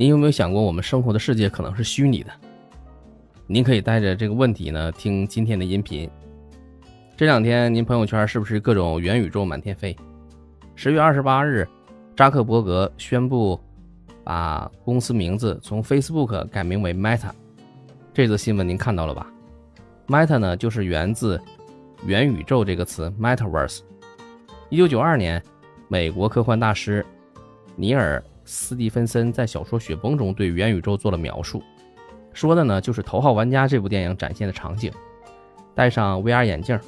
您有没有想过，我们生活的世界可能是虚拟的？您可以带着这个问题呢，听今天的音频。这两天您朋友圈是不是各种元宇宙满天飞？十月二十八日，扎克伯格宣布把公司名字从 Facebook 改名为 Meta。这则新闻您看到了吧？Meta 呢，就是源自元宇宙这个词 Metaverse。一九九二年，美国科幻大师尼尔。斯蒂芬森在小说《雪崩》中对元宇宙做了描述，说的呢就是《头号玩家》这部电影展现的场景：戴上 VR 眼镜，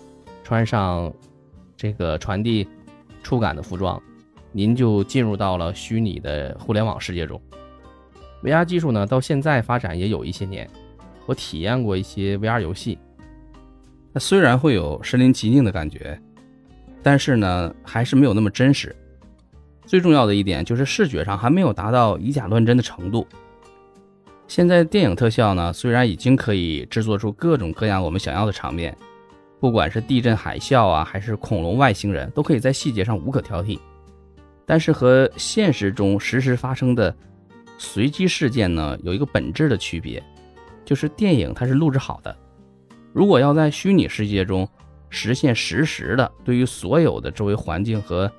穿上这个传递触感的服装，您就进入到了虚拟的互联网世界中。VR 技术呢到现在发展也有一些年，我体验过一些 VR 游戏，那虽然会有身临其境的感觉，但是呢还是没有那么真实。最重要的一点就是视觉上还没有达到以假乱真的程度。现在电影特效呢，虽然已经可以制作出各种各样我们想要的场面，不管是地震、海啸啊，还是恐龙、外星人，都可以在细节上无可挑剔。但是和现实中实时发生的随机事件呢，有一个本质的区别，就是电影它是录制好的，如果要在虚拟世界中实现实时的对于所有的周围环境和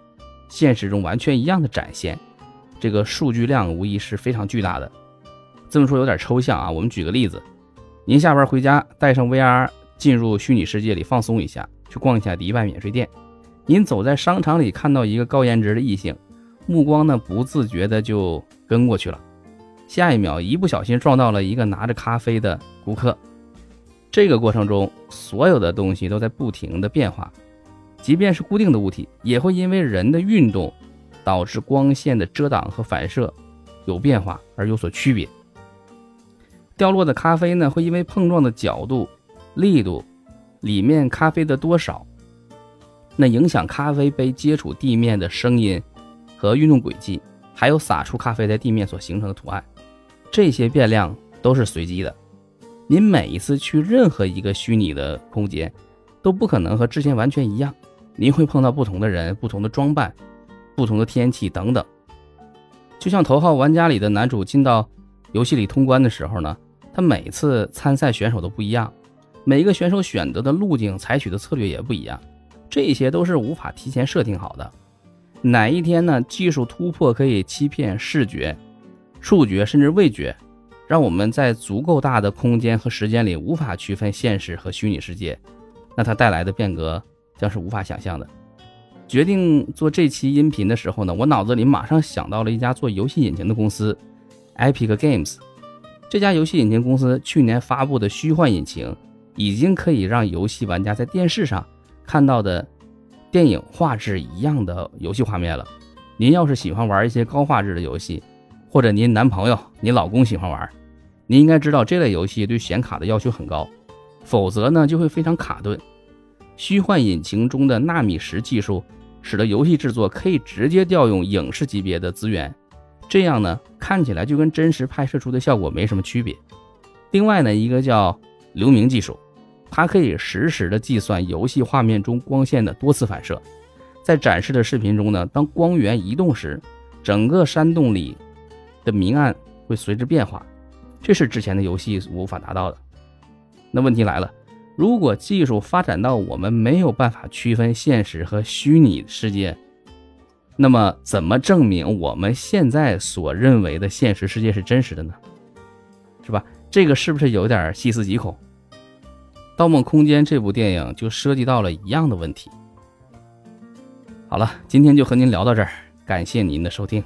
现实中完全一样的展现，这个数据量无疑是非常巨大的。这么说有点抽象啊，我们举个例子：您下班回家，带上 VR 进入虚拟世界里放松一下，去逛一下迪拜免税店。您走在商场里，看到一个高颜值的异性，目光呢不自觉的就跟过去了。下一秒，一不小心撞到了一个拿着咖啡的顾客。这个过程中，所有的东西都在不停的变化。即便是固定的物体，也会因为人的运动导致光线的遮挡和反射有变化而有所区别。掉落的咖啡呢，会因为碰撞的角度、力度、里面咖啡的多少，那影响咖啡杯接触地面的声音和运动轨迹，还有洒出咖啡在地面所形成的图案，这些变量都是随机的。您每一次去任何一个虚拟的空间，都不可能和之前完全一样。您会碰到不同的人、不同的装扮、不同的天气等等。就像《头号玩家》里的男主进到游戏里通关的时候呢，他每次参赛选手都不一样，每个选手选择的路径、采取的策略也不一样，这些都是无法提前设定好的。哪一天呢，技术突破可以欺骗视觉、触觉甚至味觉，让我们在足够大的空间和时间里无法区分现实和虚拟世界，那它带来的变革。将是无法想象的。决定做这期音频的时候呢，我脑子里马上想到了一家做游戏引擎的公司，Epic Games。这家游戏引擎公司去年发布的虚幻引擎，已经可以让游戏玩家在电视上看到的电影画质一样的游戏画面了。您要是喜欢玩一些高画质的游戏，或者您男朋友、你老公喜欢玩，您应该知道这类游戏对显卡的要求很高，否则呢就会非常卡顿。虚幻引擎中的纳米石技术，使得游戏制作可以直接调用影视级别的资源，这样呢看起来就跟真实拍摄出的效果没什么区别。另外呢，一个叫流明技术，它可以实时的计算游戏画面中光线的多次反射，在展示的视频中呢，当光源移动时，整个山洞里的明暗会随之变化，这是之前的游戏无法达到的。那问题来了。如果技术发展到我们没有办法区分现实和虚拟世界，那么怎么证明我们现在所认为的现实世界是真实的呢？是吧？这个是不是有点细思极恐？《盗梦空间》这部电影就涉及到了一样的问题。好了，今天就和您聊到这儿，感谢您的收听。